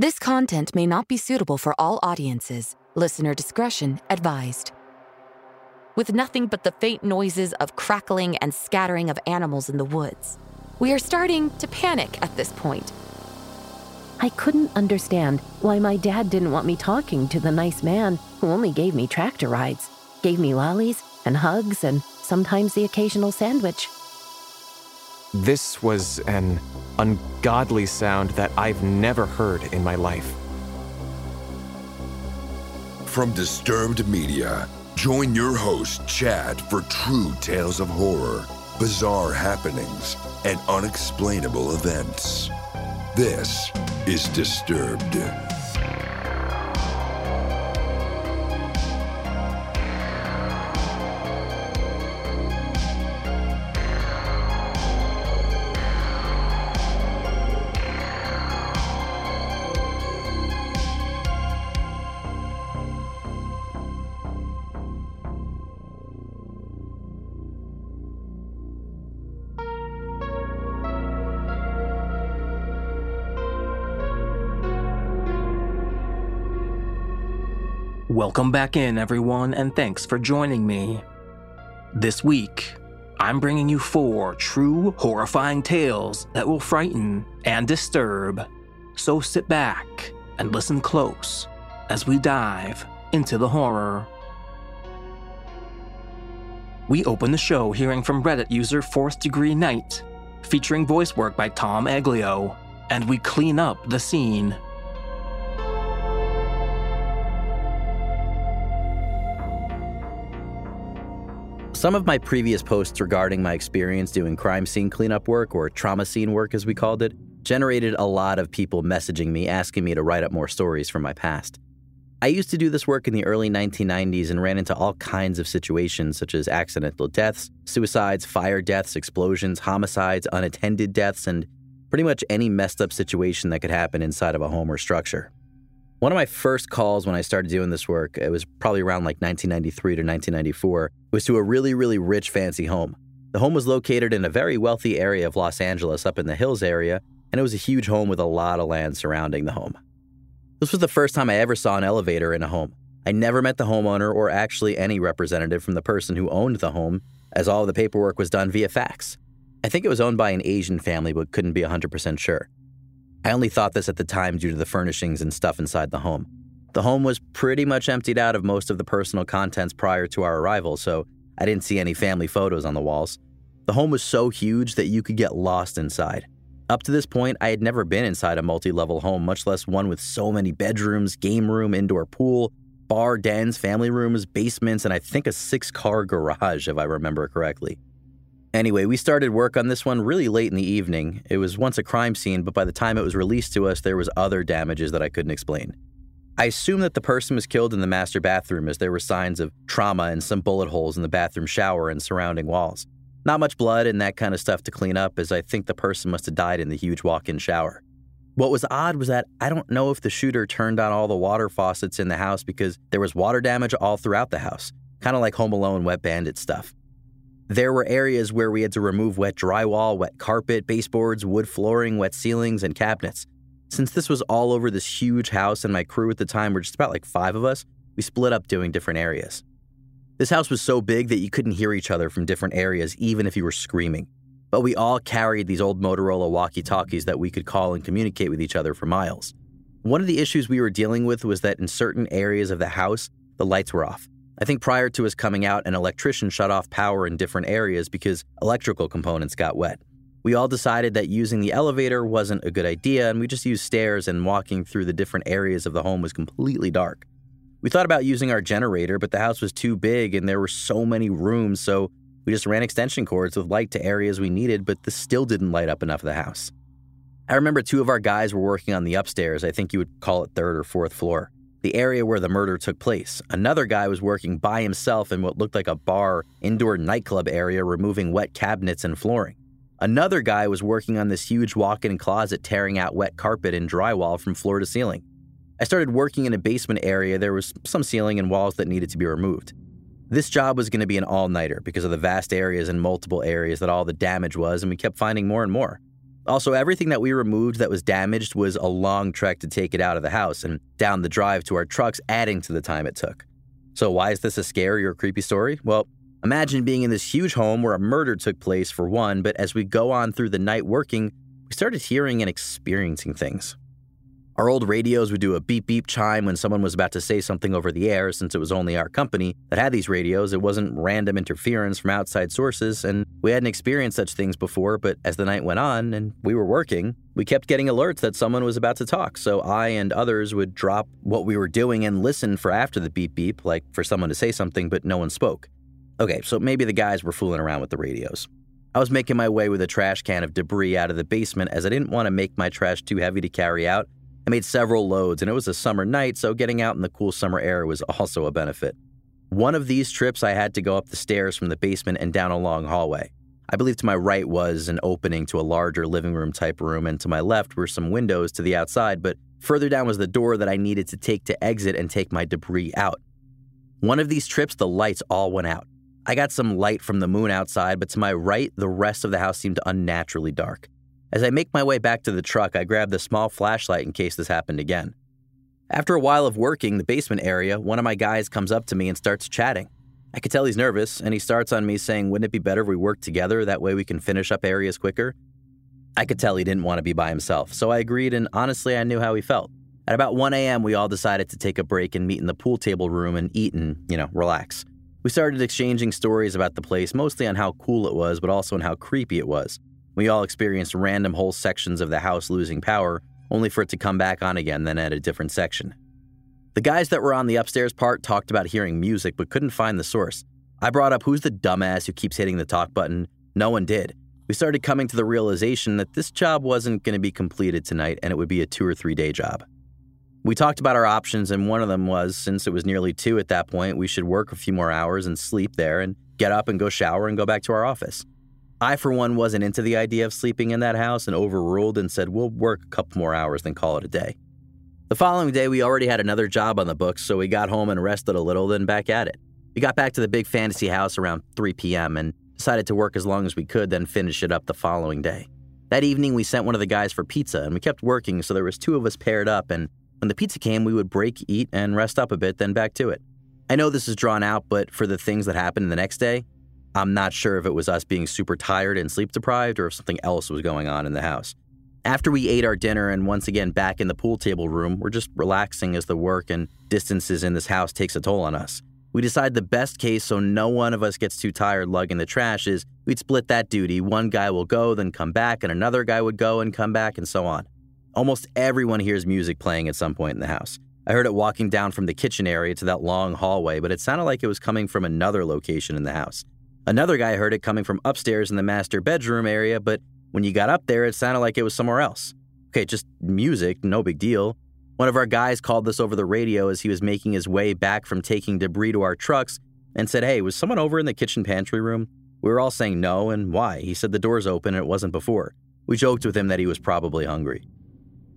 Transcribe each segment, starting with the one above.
This content may not be suitable for all audiences. Listener discretion advised. With nothing but the faint noises of crackling and scattering of animals in the woods, we are starting to panic at this point. I couldn't understand why my dad didn't want me talking to the nice man who only gave me tractor rides, gave me lollies and hugs and sometimes the occasional sandwich. This was an ungodly sound that I've never heard in my life. From Disturbed Media, join your host, Chad, for true tales of horror, bizarre happenings, and unexplainable events. This is Disturbed. Welcome back in, everyone, and thanks for joining me. This week, I'm bringing you four true, horrifying tales that will frighten and disturb. So sit back and listen close as we dive into the horror. We open the show hearing from Reddit user Fourth Degree Night, featuring voice work by Tom Aglio, and we clean up the scene. Some of my previous posts regarding my experience doing crime scene cleanup work, or trauma scene work as we called it, generated a lot of people messaging me asking me to write up more stories from my past. I used to do this work in the early 1990s and ran into all kinds of situations such as accidental deaths, suicides, fire deaths, explosions, homicides, unattended deaths, and pretty much any messed up situation that could happen inside of a home or structure. One of my first calls when I started doing this work, it was probably around like 1993 to 1994, was to a really, really rich, fancy home. The home was located in a very wealthy area of Los Angeles up in the hills area, and it was a huge home with a lot of land surrounding the home. This was the first time I ever saw an elevator in a home. I never met the homeowner or actually any representative from the person who owned the home, as all of the paperwork was done via fax. I think it was owned by an Asian family, but couldn't be 100% sure. I only thought this at the time due to the furnishings and stuff inside the home. The home was pretty much emptied out of most of the personal contents prior to our arrival, so I didn't see any family photos on the walls. The home was so huge that you could get lost inside. Up to this point, I had never been inside a multi level home, much less one with so many bedrooms, game room, indoor pool, bar, dens, family rooms, basements, and I think a six car garage, if I remember correctly. Anyway, we started work on this one really late in the evening. It was once a crime scene, but by the time it was released to us, there was other damages that I couldn't explain. I assume that the person was killed in the master bathroom as there were signs of trauma and some bullet holes in the bathroom shower and surrounding walls. Not much blood and that kind of stuff to clean up, as I think the person must have died in the huge walk in shower. What was odd was that I don't know if the shooter turned on all the water faucets in the house because there was water damage all throughout the house, kind of like Home Alone Wet Bandit stuff. There were areas where we had to remove wet drywall, wet carpet, baseboards, wood flooring, wet ceilings, and cabinets. Since this was all over this huge house and my crew at the time were just about like five of us, we split up doing different areas. This house was so big that you couldn't hear each other from different areas, even if you were screaming. But we all carried these old Motorola walkie talkies that we could call and communicate with each other for miles. One of the issues we were dealing with was that in certain areas of the house, the lights were off. I think prior to us coming out, an electrician shut off power in different areas because electrical components got wet. We all decided that using the elevator wasn't a good idea, and we just used stairs, and walking through the different areas of the home was completely dark. We thought about using our generator, but the house was too big and there were so many rooms, so we just ran extension cords with light to areas we needed, but this still didn't light up enough of the house. I remember two of our guys were working on the upstairs, I think you would call it third or fourth floor, the area where the murder took place. Another guy was working by himself in what looked like a bar, indoor nightclub area, removing wet cabinets and flooring. Another guy was working on this huge walk in closet, tearing out wet carpet and drywall from floor to ceiling. I started working in a basement area. There was some ceiling and walls that needed to be removed. This job was going to be an all nighter because of the vast areas and multiple areas that all the damage was, and we kept finding more and more. Also, everything that we removed that was damaged was a long trek to take it out of the house and down the drive to our trucks, adding to the time it took. So, why is this a scary or creepy story? Well, imagine being in this huge home where a murder took place, for one, but as we go on through the night working, we started hearing and experiencing things. Our old radios would do a beep beep chime when someone was about to say something over the air, since it was only our company that had these radios. It wasn't random interference from outside sources, and we hadn't experienced such things before. But as the night went on and we were working, we kept getting alerts that someone was about to talk. So I and others would drop what we were doing and listen for after the beep beep, like for someone to say something, but no one spoke. Okay, so maybe the guys were fooling around with the radios. I was making my way with a trash can of debris out of the basement as I didn't want to make my trash too heavy to carry out I made several loads, and it was a summer night, so getting out in the cool summer air was also a benefit. One of these trips, I had to go up the stairs from the basement and down a long hallway. I believe to my right was an opening to a larger living room type room, and to my left were some windows to the outside, but further down was the door that I needed to take to exit and take my debris out. One of these trips, the lights all went out. I got some light from the moon outside, but to my right, the rest of the house seemed unnaturally dark. As I make my way back to the truck, I grab the small flashlight in case this happened again. After a while of working the basement area, one of my guys comes up to me and starts chatting. I could tell he's nervous, and he starts on me saying, Wouldn't it be better if we worked together? That way we can finish up areas quicker. I could tell he didn't want to be by himself, so I agreed, and honestly, I knew how he felt. At about 1 a.m., we all decided to take a break and meet in the pool table room and eat and, you know, relax. We started exchanging stories about the place, mostly on how cool it was, but also on how creepy it was. We all experienced random whole sections of the house losing power, only for it to come back on again, then at a different section. The guys that were on the upstairs part talked about hearing music but couldn't find the source. I brought up who's the dumbass who keeps hitting the talk button. No one did. We started coming to the realization that this job wasn't going to be completed tonight and it would be a two or three day job. We talked about our options, and one of them was since it was nearly two at that point, we should work a few more hours and sleep there and get up and go shower and go back to our office. I, for one, wasn't into the idea of sleeping in that house and overruled and said, we'll work a couple more hours, then call it a day. The following day, we already had another job on the books, so we got home and rested a little, then back at it. We got back to the big fantasy house around 3 p.m. and decided to work as long as we could, then finish it up the following day. That evening, we sent one of the guys for pizza, and we kept working, so there was two of us paired up, and when the pizza came, we would break, eat, and rest up a bit, then back to it. I know this is drawn out, but for the things that happened the next day, I'm not sure if it was us being super tired and sleep deprived or if something else was going on in the house. After we ate our dinner and once again back in the pool table room, we're just relaxing as the work and distances in this house takes a toll on us. We decide the best case so no one of us gets too tired lugging the trash is we'd split that duty. One guy will go, then come back, and another guy would go and come back, and so on. Almost everyone hears music playing at some point in the house. I heard it walking down from the kitchen area to that long hallway, but it sounded like it was coming from another location in the house. Another guy heard it coming from upstairs in the master bedroom area, but when you got up there, it sounded like it was somewhere else. Okay, just music, no big deal. One of our guys called this over the radio as he was making his way back from taking debris to our trucks and said, Hey, was someone over in the kitchen pantry room? We were all saying no, and why? He said the door's open and it wasn't before. We joked with him that he was probably hungry.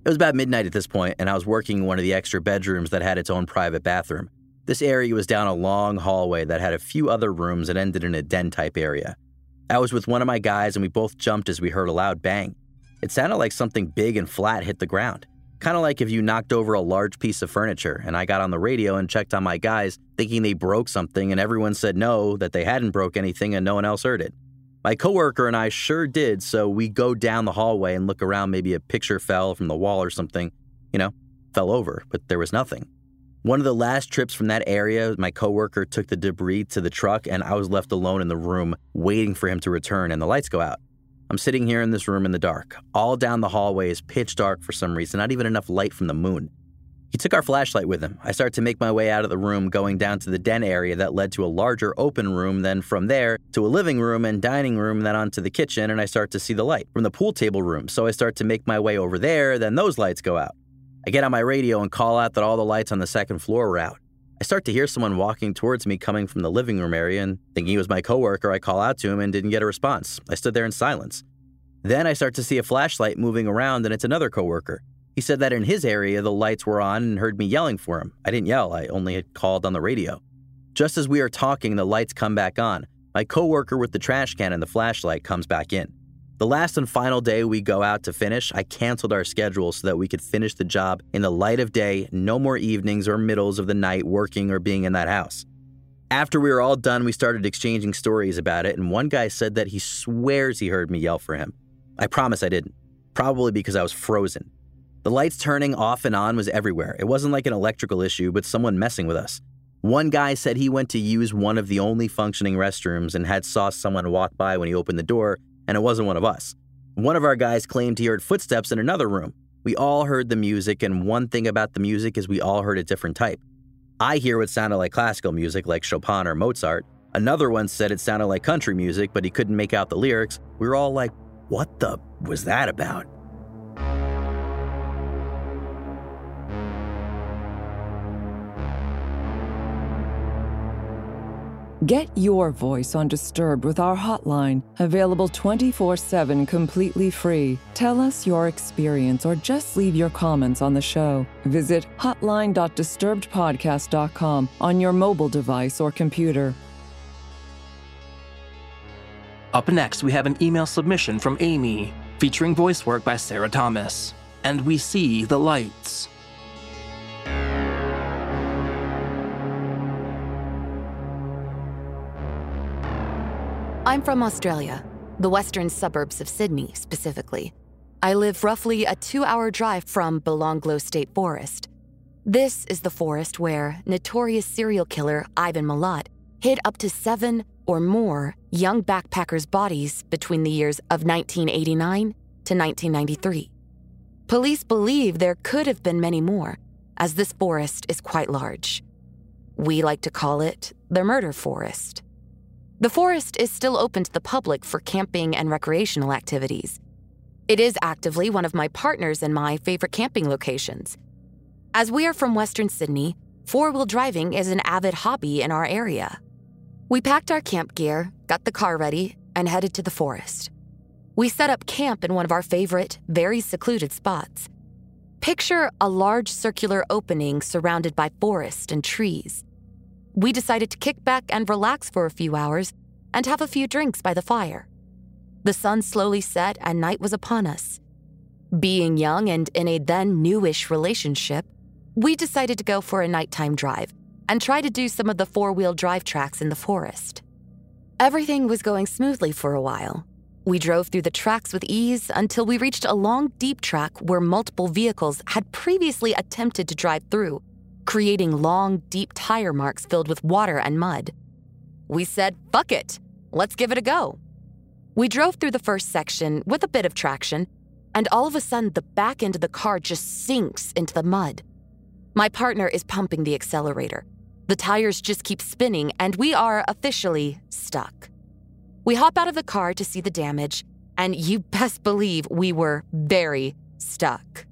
It was about midnight at this point, and I was working in one of the extra bedrooms that had its own private bathroom. This area was down a long hallway that had a few other rooms and ended in a den type area. I was with one of my guys and we both jumped as we heard a loud bang. It sounded like something big and flat hit the ground. Kind of like if you knocked over a large piece of furniture, and I got on the radio and checked on my guys, thinking they broke something, and everyone said no, that they hadn't broke anything, and no one else heard it. My coworker and I sure did, so we go down the hallway and look around. Maybe a picture fell from the wall or something. You know, fell over, but there was nothing. One of the last trips from that area, my coworker took the debris to the truck and I was left alone in the room waiting for him to return and the lights go out. I'm sitting here in this room in the dark. All down the hallway is pitch dark for some reason, not even enough light from the moon. He took our flashlight with him. I start to make my way out of the room, going down to the den area that led to a larger open room, then from there to a living room and dining room, then onto the kitchen, and I start to see the light from the pool table room. So I start to make my way over there, then those lights go out. I get on my radio and call out that all the lights on the second floor were out. I start to hear someone walking towards me coming from the living room area and thinking he was my coworker, I call out to him and didn't get a response. I stood there in silence. Then I start to see a flashlight moving around and it's another coworker. He said that in his area the lights were on and heard me yelling for him. I didn't yell, I only had called on the radio. Just as we are talking, the lights come back on. My coworker with the trash can and the flashlight comes back in. The last and final day we go out to finish, I canceled our schedule so that we could finish the job in the light of day, no more evenings or middles of the night working or being in that house. After we were all done, we started exchanging stories about it, and one guy said that he swears he heard me yell for him. I promise I didn't, probably because I was frozen. The lights turning off and on was everywhere. It wasn't like an electrical issue, but someone messing with us. One guy said he went to use one of the only functioning restrooms and had saw someone walk by when he opened the door and it wasn't one of us. One of our guys claimed he heard footsteps in another room. We all heard the music, and one thing about the music is we all heard a different type. I hear what sounded like classical music, like Chopin or Mozart. Another one said it sounded like country music, but he couldn't make out the lyrics. We were all like, what the was that about? Get your voice on Disturbed with our hotline, available 24 7 completely free. Tell us your experience or just leave your comments on the show. Visit hotline.disturbedpodcast.com on your mobile device or computer. Up next, we have an email submission from Amy, featuring voice work by Sarah Thomas. And we see the lights. I'm from Australia, the western suburbs of Sydney specifically. I live roughly a two hour drive from Belanglo State Forest. This is the forest where notorious serial killer Ivan Milat hid up to seven or more young backpackers' bodies between the years of 1989 to 1993. Police believe there could have been many more, as this forest is quite large. We like to call it the murder forest. The forest is still open to the public for camping and recreational activities. It is actively one of my partners and my favorite camping locations. As we are from Western Sydney, four wheel driving is an avid hobby in our area. We packed our camp gear, got the car ready, and headed to the forest. We set up camp in one of our favorite, very secluded spots. Picture a large circular opening surrounded by forest and trees we decided to kick back and relax for a few hours and have a few drinks by the fire. The sun slowly set and night was upon us. Being young and in a then newish relationship, we decided to go for a nighttime drive and try to do some of the four wheel drive tracks in the forest. Everything was going smoothly for a while. We drove through the tracks with ease until we reached a long, deep track where multiple vehicles had previously attempted to drive through creating long, deep tire marks filled with water and mud. We said, fuck it, let's give it a go. We drove through the first section with a bit of traction, and all of a sudden the back end of the car just sinks into the mud. My partner is pumping the accelerator. The tires just keep spinning, and we are officially stuck. We hop out of the car to see the damage, and you best believe we were very stuck.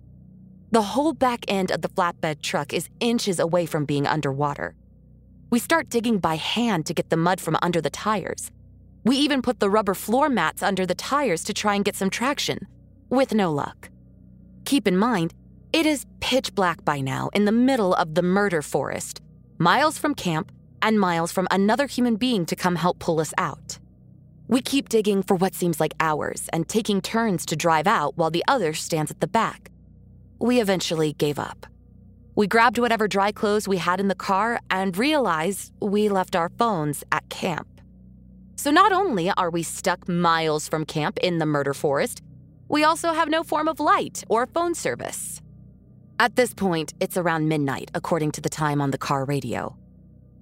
The whole back end of the flatbed truck is inches away from being underwater. We start digging by hand to get the mud from under the tires. We even put the rubber floor mats under the tires to try and get some traction, with no luck. Keep in mind, it is pitch black by now in the middle of the murder forest, miles from camp and miles from another human being to come help pull us out. We keep digging for what seems like hours and taking turns to drive out while the other stands at the back we eventually gave up. We grabbed whatever dry clothes we had in the car and realized we left our phones at camp. So not only are we stuck miles from camp in the murder forest, we also have no form of light or phone service. At this point, it's around midnight, according to the time on the car radio.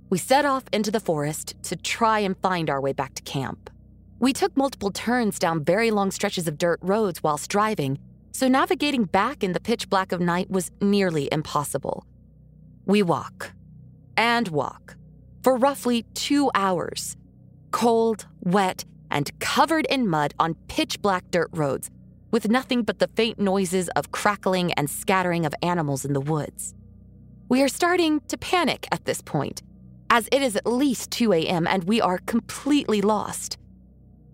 We set off into the forest to try and find our way back to camp. We took multiple turns down very long stretches of dirt roads whilst driving, so navigating back in the pitch black of night was nearly impossible. We walk and walk for roughly two hours, cold, wet, and covered in mud on pitch black dirt roads, with nothing but the faint noises of crackling and scattering of animals in the woods. We are starting to panic at this point, as it is at least 2 a.m. and we are completely lost.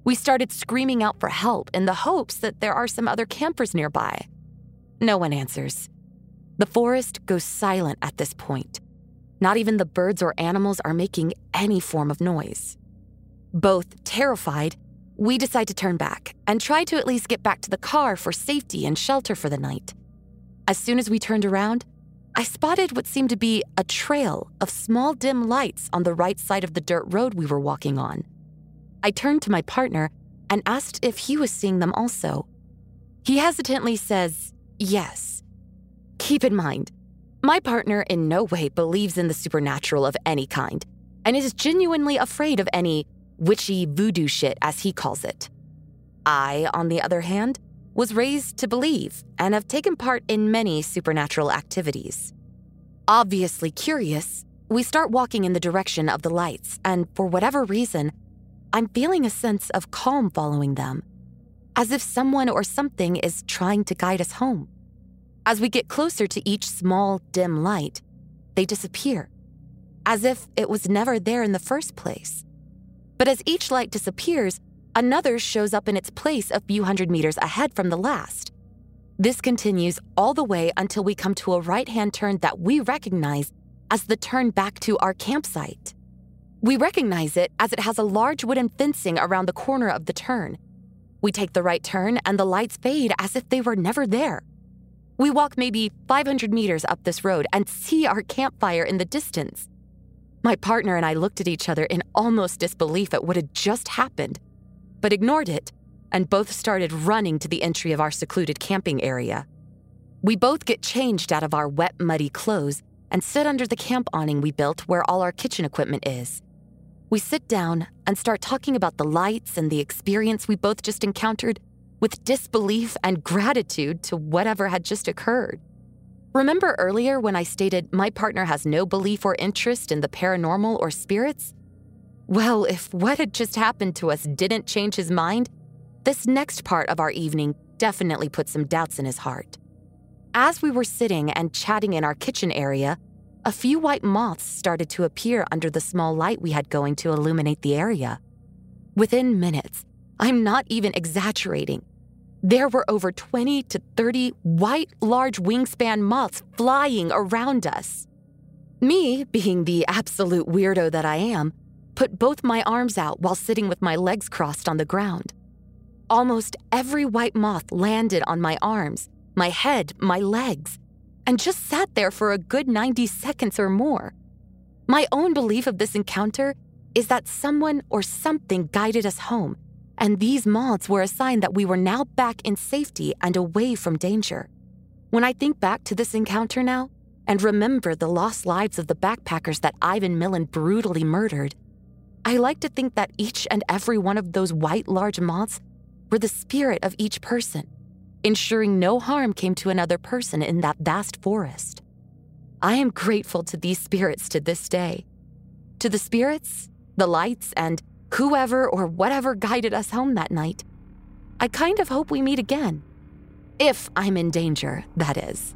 We started screaming out for help in the hopes that there are some other campers nearby. No one answers. The forest goes silent at this point. Not even the birds or animals are making any form of noise. Both terrified, we decide to turn back and try to at least get back to the car for safety and shelter for the night. As soon as we turned around, I spotted what seemed to be a trail of small dim lights on the right side of the dirt road we were walking on. I turned to my partner and asked if he was seeing them also. He hesitantly says, yes. Keep in mind, my partner in no way believes in the supernatural of any kind and is genuinely afraid of any witchy voodoo shit, as he calls it. I, on the other hand, was raised to believe and have taken part in many supernatural activities. Obviously curious, we start walking in the direction of the lights, and for whatever reason, I'm feeling a sense of calm following them, as if someone or something is trying to guide us home. As we get closer to each small, dim light, they disappear, as if it was never there in the first place. But as each light disappears, another shows up in its place a few hundred meters ahead from the last. This continues all the way until we come to a right hand turn that we recognize as the turn back to our campsite. We recognize it as it has a large wooden fencing around the corner of the turn. We take the right turn and the lights fade as if they were never there. We walk maybe 500 meters up this road and see our campfire in the distance. My partner and I looked at each other in almost disbelief at what had just happened, but ignored it and both started running to the entry of our secluded camping area. We both get changed out of our wet, muddy clothes and sit under the camp awning we built where all our kitchen equipment is. We sit down and start talking about the lights and the experience we both just encountered with disbelief and gratitude to whatever had just occurred. Remember earlier when I stated my partner has no belief or interest in the paranormal or spirits? Well, if what had just happened to us didn't change his mind, this next part of our evening definitely put some doubts in his heart. As we were sitting and chatting in our kitchen area, a few white moths started to appear under the small light we had going to illuminate the area. Within minutes, I'm not even exaggerating, there were over 20 to 30 white, large wingspan moths flying around us. Me, being the absolute weirdo that I am, put both my arms out while sitting with my legs crossed on the ground. Almost every white moth landed on my arms, my head, my legs, and just sat there for a good 90 seconds or more. My own belief of this encounter is that someone or something guided us home and these moths were a sign that we were now back in safety and away from danger. When I think back to this encounter now and remember the lost lives of the backpackers that Ivan Milat brutally murdered, I like to think that each and every one of those white large moths were the spirit of each person, ensuring no harm came to another person in that vast forest. I am grateful to these spirits to this day. To the spirits, the lights, and whoever or whatever guided us home that night. I kind of hope we meet again. If I'm in danger, that is.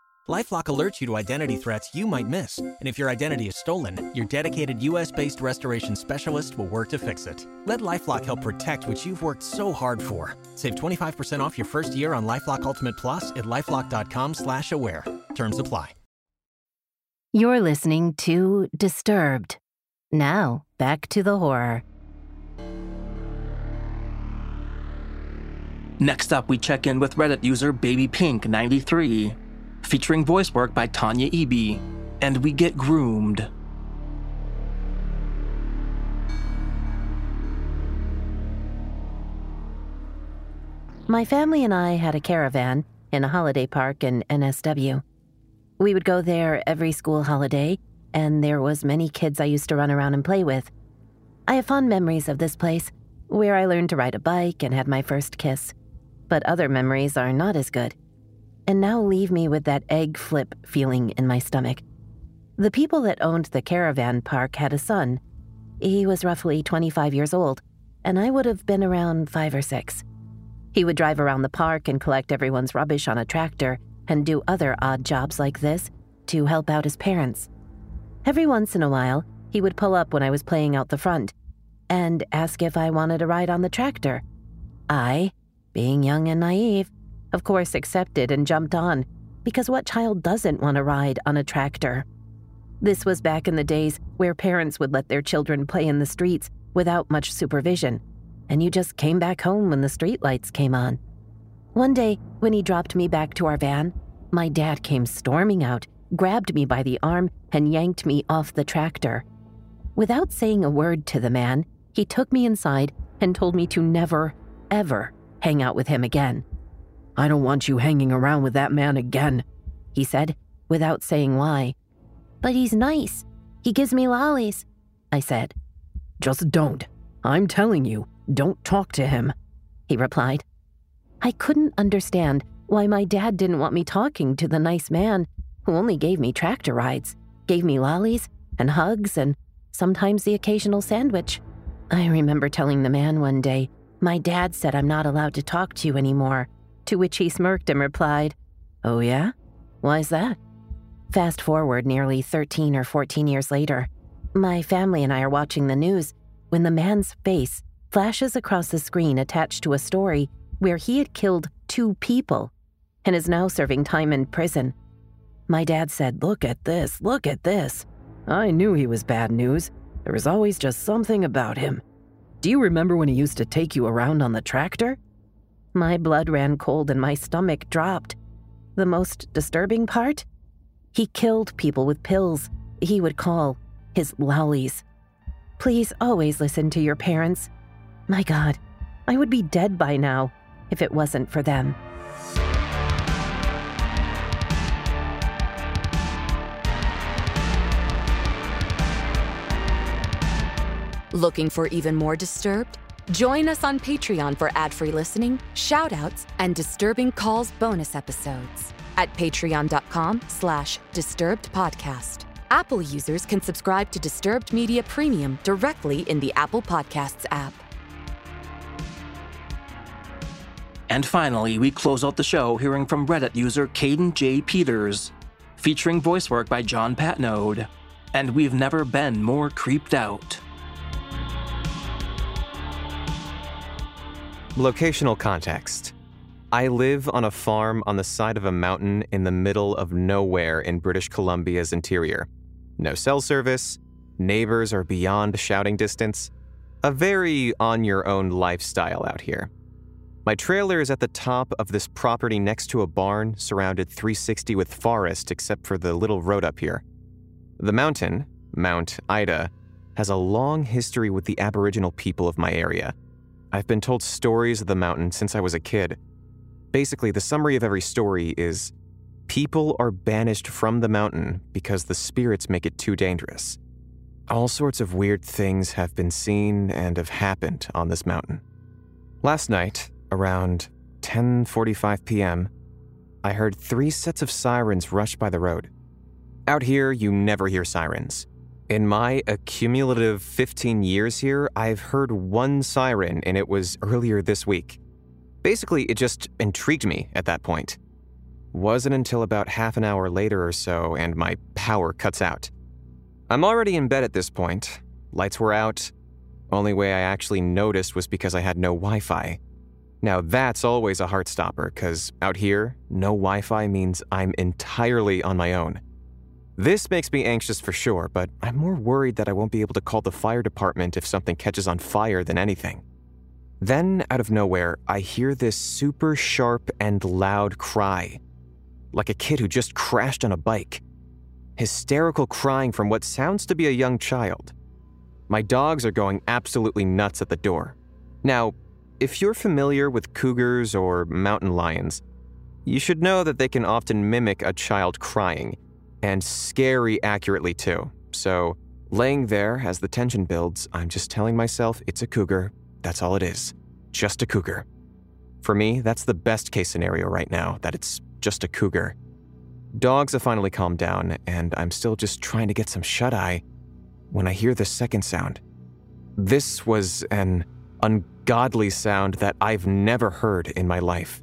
LifeLock alerts you to identity threats you might miss, and if your identity is stolen, your dedicated U.S.-based restoration specialist will work to fix it. Let LifeLock help protect what you've worked so hard for. Save 25% off your first year on LifeLock Ultimate Plus at lifeLock.com/slash-aware. Terms apply. You're listening to Disturbed. Now, back to the horror. Next up, we check in with Reddit user BabyPink93, featuring voice work by Tanya Eby, and we get groomed. My family and I had a caravan in a holiday park in NSW. We would go there every school holiday, and there was many kids I used to run around and play with. I have fond memories of this place, where I learned to ride a bike and had my first kiss. But other memories are not as good, and now leave me with that egg flip feeling in my stomach. The people that owned the caravan park had a son. He was roughly 25 years old, and I would have been around five or six. He would drive around the park and collect everyone's rubbish on a tractor and do other odd jobs like this to help out his parents. Every once in a while, he would pull up when I was playing out the front and ask if I wanted a ride on the tractor. I, being young and naive, of course accepted and jumped on, because what child doesn't want to ride on a tractor? This was back in the days where parents would let their children play in the streets without much supervision, and you just came back home when the streetlights came on. One day, when he dropped me back to our van, my dad came storming out, grabbed me by the arm, and yanked me off the tractor. Without saying a word to the man, he took me inside and told me to never, ever hang out with him again. I don't want you hanging around with that man again, he said, without saying why. But he's nice. He gives me lollies, I said. Just don't. I'm telling you, don't talk to him, he replied. I couldn't understand why my dad didn't want me talking to the nice man who only gave me tractor rides, gave me lollies and hugs and sometimes the occasional sandwich. I remember telling the man one day, My dad said I'm not allowed to talk to you anymore, to which he smirked and replied, Oh, yeah? Why's that? Fast forward nearly 13 or 14 years later, my family and I are watching the news when the man's face flashes across the screen attached to a story where he had killed two people and is now serving time in prison. My dad said, Look at this, look at this. I knew he was bad news. There was always just something about him. Do you remember when he used to take you around on the tractor? My blood ran cold and my stomach dropped. The most disturbing part? He killed people with pills he would call his lollies. Please always listen to your parents. My God, I would be dead by now if it wasn't for them. Looking for even more Disturbed? Join us on Patreon for ad-free listening, shoutouts, and Disturbing Calls bonus episodes at patreon.com slash disturbed podcast. Apple users can subscribe to Disturbed Media Premium directly in the Apple Podcasts app. And finally, we close out the show hearing from Reddit user Caden J. Peters, featuring voice work by John Patneude. And we've never been more creeped out. Locational context. I live on a farm on the side of a mountain in the middle of nowhere in British Columbia's interior. No cell service, neighbors are beyond shouting distance. A very on your own lifestyle out here. My trailer is at the top of this property next to a barn surrounded 360 with forest except for the little road up here. The mountain, Mount Ida, has a long history with the Aboriginal people of my area. I've been told stories of the mountain since I was a kid. Basically, the summary of every story is people are banished from the mountain because the spirits make it too dangerous. All sorts of weird things have been seen and have happened on this mountain. Last night, around 10:45 p.m., I heard 3 sets of sirens rush by the road. Out here, you never hear sirens. In my accumulative 15 years here, I've heard one siren, and it was earlier this week. Basically, it just intrigued me at that point. Wasn't until about half an hour later or so, and my power cuts out. I'm already in bed at this point. Lights were out. Only way I actually noticed was because I had no Wi Fi. Now, that's always a heart stopper, because out here, no Wi Fi means I'm entirely on my own. This makes me anxious for sure, but I'm more worried that I won't be able to call the fire department if something catches on fire than anything. Then, out of nowhere, I hear this super sharp and loud cry, like a kid who just crashed on a bike. Hysterical crying from what sounds to be a young child. My dogs are going absolutely nuts at the door. Now, if you're familiar with cougars or mountain lions, you should know that they can often mimic a child crying and scary accurately too. So, laying there as the tension builds, I'm just telling myself it's a cougar. That's all it is. Just a cougar. For me, that's the best case scenario right now, that it's just a cougar. Dogs have finally calmed down, and I'm still just trying to get some shut eye when I hear the second sound. This was an ungodly sound that I've never heard in my life.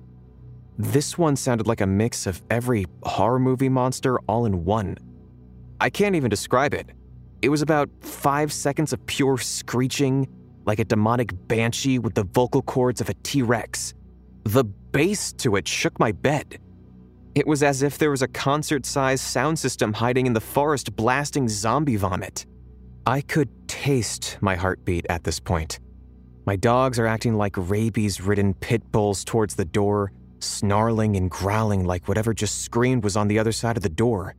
This one sounded like a mix of every horror movie monster all in one. I can't even describe it. It was about five seconds of pure screeching, like a demonic banshee with the vocal cords of a T Rex. The bass to it shook my bed. It was as if there was a concert sized sound system hiding in the forest blasting zombie vomit. I could taste my heartbeat at this point. My dogs are acting like rabies ridden pit bulls towards the door, snarling and growling like whatever just screamed was on the other side of the door.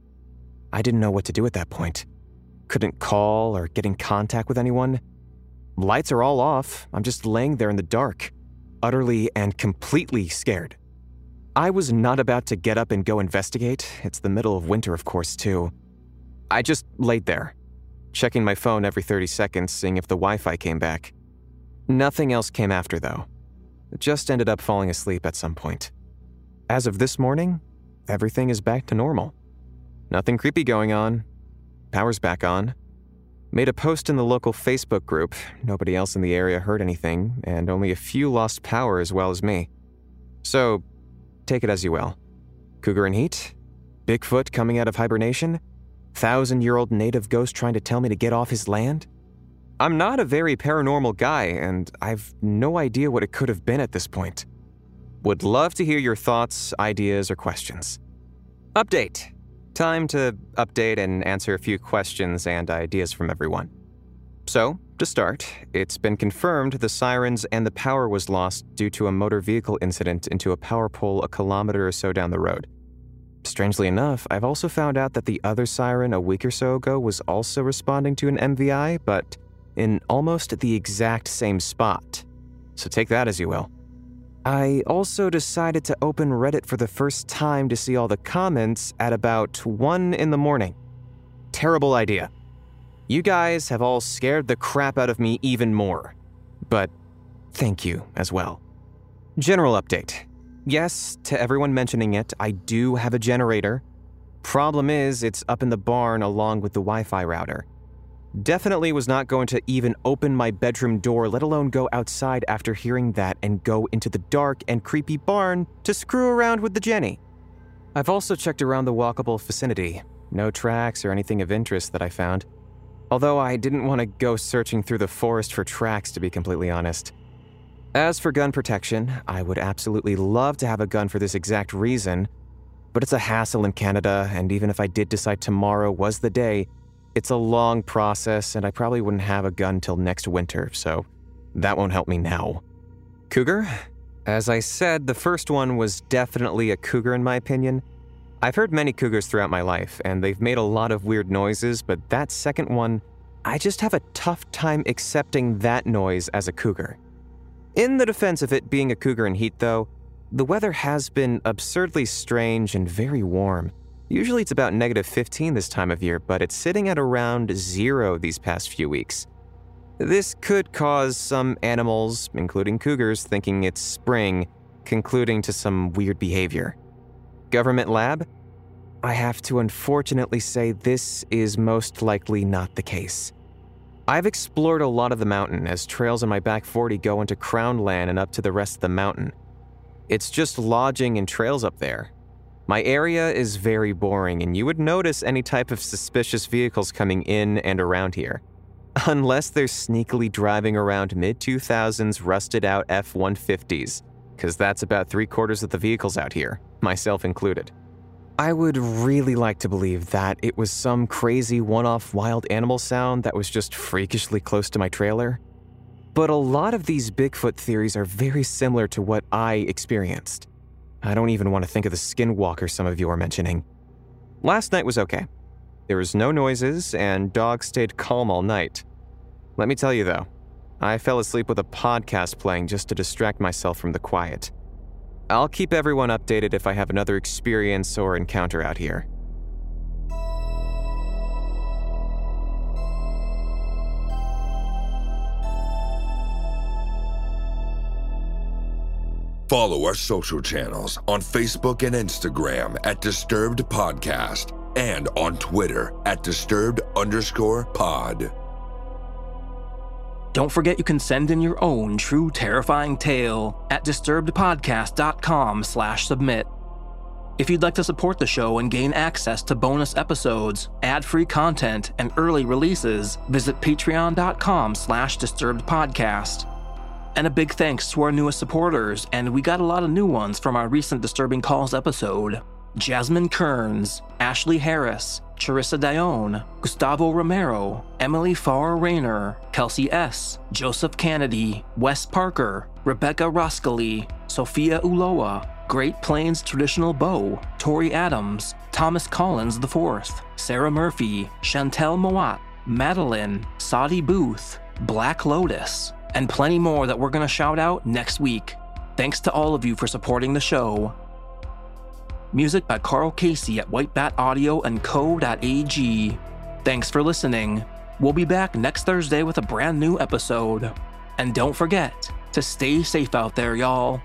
I didn't know what to do at that point. Couldn't call or get in contact with anyone. Lights are all off. I'm just laying there in the dark, utterly and completely scared. I was not about to get up and go investigate. It's the middle of winter, of course, too. I just laid there, checking my phone every 30 seconds, seeing if the Wi Fi came back. Nothing else came after, though. Just ended up falling asleep at some point. As of this morning, everything is back to normal. Nothing creepy going on. Power's back on. Made a post in the local Facebook group. Nobody else in the area heard anything, and only a few lost power as well as me. So, take it as you will. Cougar in heat? Bigfoot coming out of hibernation? Thousand year old native ghost trying to tell me to get off his land? I'm not a very paranormal guy, and I've no idea what it could have been at this point. Would love to hear your thoughts, ideas, or questions. Update. Time to update and answer a few questions and ideas from everyone. So, to start, it's been confirmed the sirens and the power was lost due to a motor vehicle incident into a power pole a kilometer or so down the road. Strangely enough, I've also found out that the other siren a week or so ago was also responding to an MVI, but in almost the exact same spot. So take that as you will. I also decided to open Reddit for the first time to see all the comments at about 1 in the morning. Terrible idea. You guys have all scared the crap out of me even more. But thank you as well. General update. Yes, to everyone mentioning it, I do have a generator. Problem is, it's up in the barn along with the Wi Fi router. Definitely was not going to even open my bedroom door, let alone go outside after hearing that and go into the dark and creepy barn to screw around with the Jenny. I've also checked around the walkable vicinity. No tracks or anything of interest that I found. Although I didn't want to go searching through the forest for tracks, to be completely honest. As for gun protection, I would absolutely love to have a gun for this exact reason, but it's a hassle in Canada, and even if I did decide tomorrow was the day, it's a long process, and I probably wouldn't have a gun till next winter, so that won't help me now. Cougar? As I said, the first one was definitely a cougar in my opinion. I've heard many cougars throughout my life, and they've made a lot of weird noises, but that second one, I just have a tough time accepting that noise as a cougar. In the defense of it being a cougar in heat, though, the weather has been absurdly strange and very warm. Usually it's about negative 15 this time of year, but it's sitting at around zero these past few weeks. This could cause some animals, including cougars, thinking it's spring, concluding to some weird behavior. Government lab? I have to unfortunately say this is most likely not the case. I've explored a lot of the mountain as trails in my back 40 go into Crown Land and up to the rest of the mountain. It's just lodging and trails up there. My area is very boring, and you would notice any type of suspicious vehicles coming in and around here. Unless they're sneakily driving around mid 2000s rusted out F 150s, because that's about three quarters of the vehicles out here, myself included. I would really like to believe that it was some crazy one off wild animal sound that was just freakishly close to my trailer. But a lot of these Bigfoot theories are very similar to what I experienced. I don't even want to think of the skinwalker some of you are mentioning. Last night was okay. There was no noises, and dog stayed calm all night. Let me tell you though, I fell asleep with a podcast playing just to distract myself from the quiet. I'll keep everyone updated if I have another experience or encounter out here. Follow our social channels on Facebook and Instagram at Disturbed Podcast and on Twitter at Disturbed underscore pod. Don't forget you can send in your own true terrifying tale at disturbedpodcast.com slash submit. If you'd like to support the show and gain access to bonus episodes, ad-free content, and early releases, visit patreon.com slash disturbedpodcast. And a big thanks to our newest supporters, and we got a lot of new ones from our recent Disturbing Calls episode. Jasmine Kearns, Ashley Harris, Charissa Dione, Gustavo Romero, Emily Farr Rayner, Kelsey S., Joseph Kennedy, Wes Parker, Rebecca Roskally, Sophia Uloa, Great Plains Traditional Bow, Tori Adams, Thomas Collins IV, Sarah Murphy, Chantel Moat, Madeline, Saudi Booth, Black Lotus, and plenty more that we're going to shout out next week. Thanks to all of you for supporting the show. Music by Carl Casey at White Bat Audio and Co.ag. Thanks for listening. We'll be back next Thursday with a brand new episode. And don't forget to stay safe out there, y'all.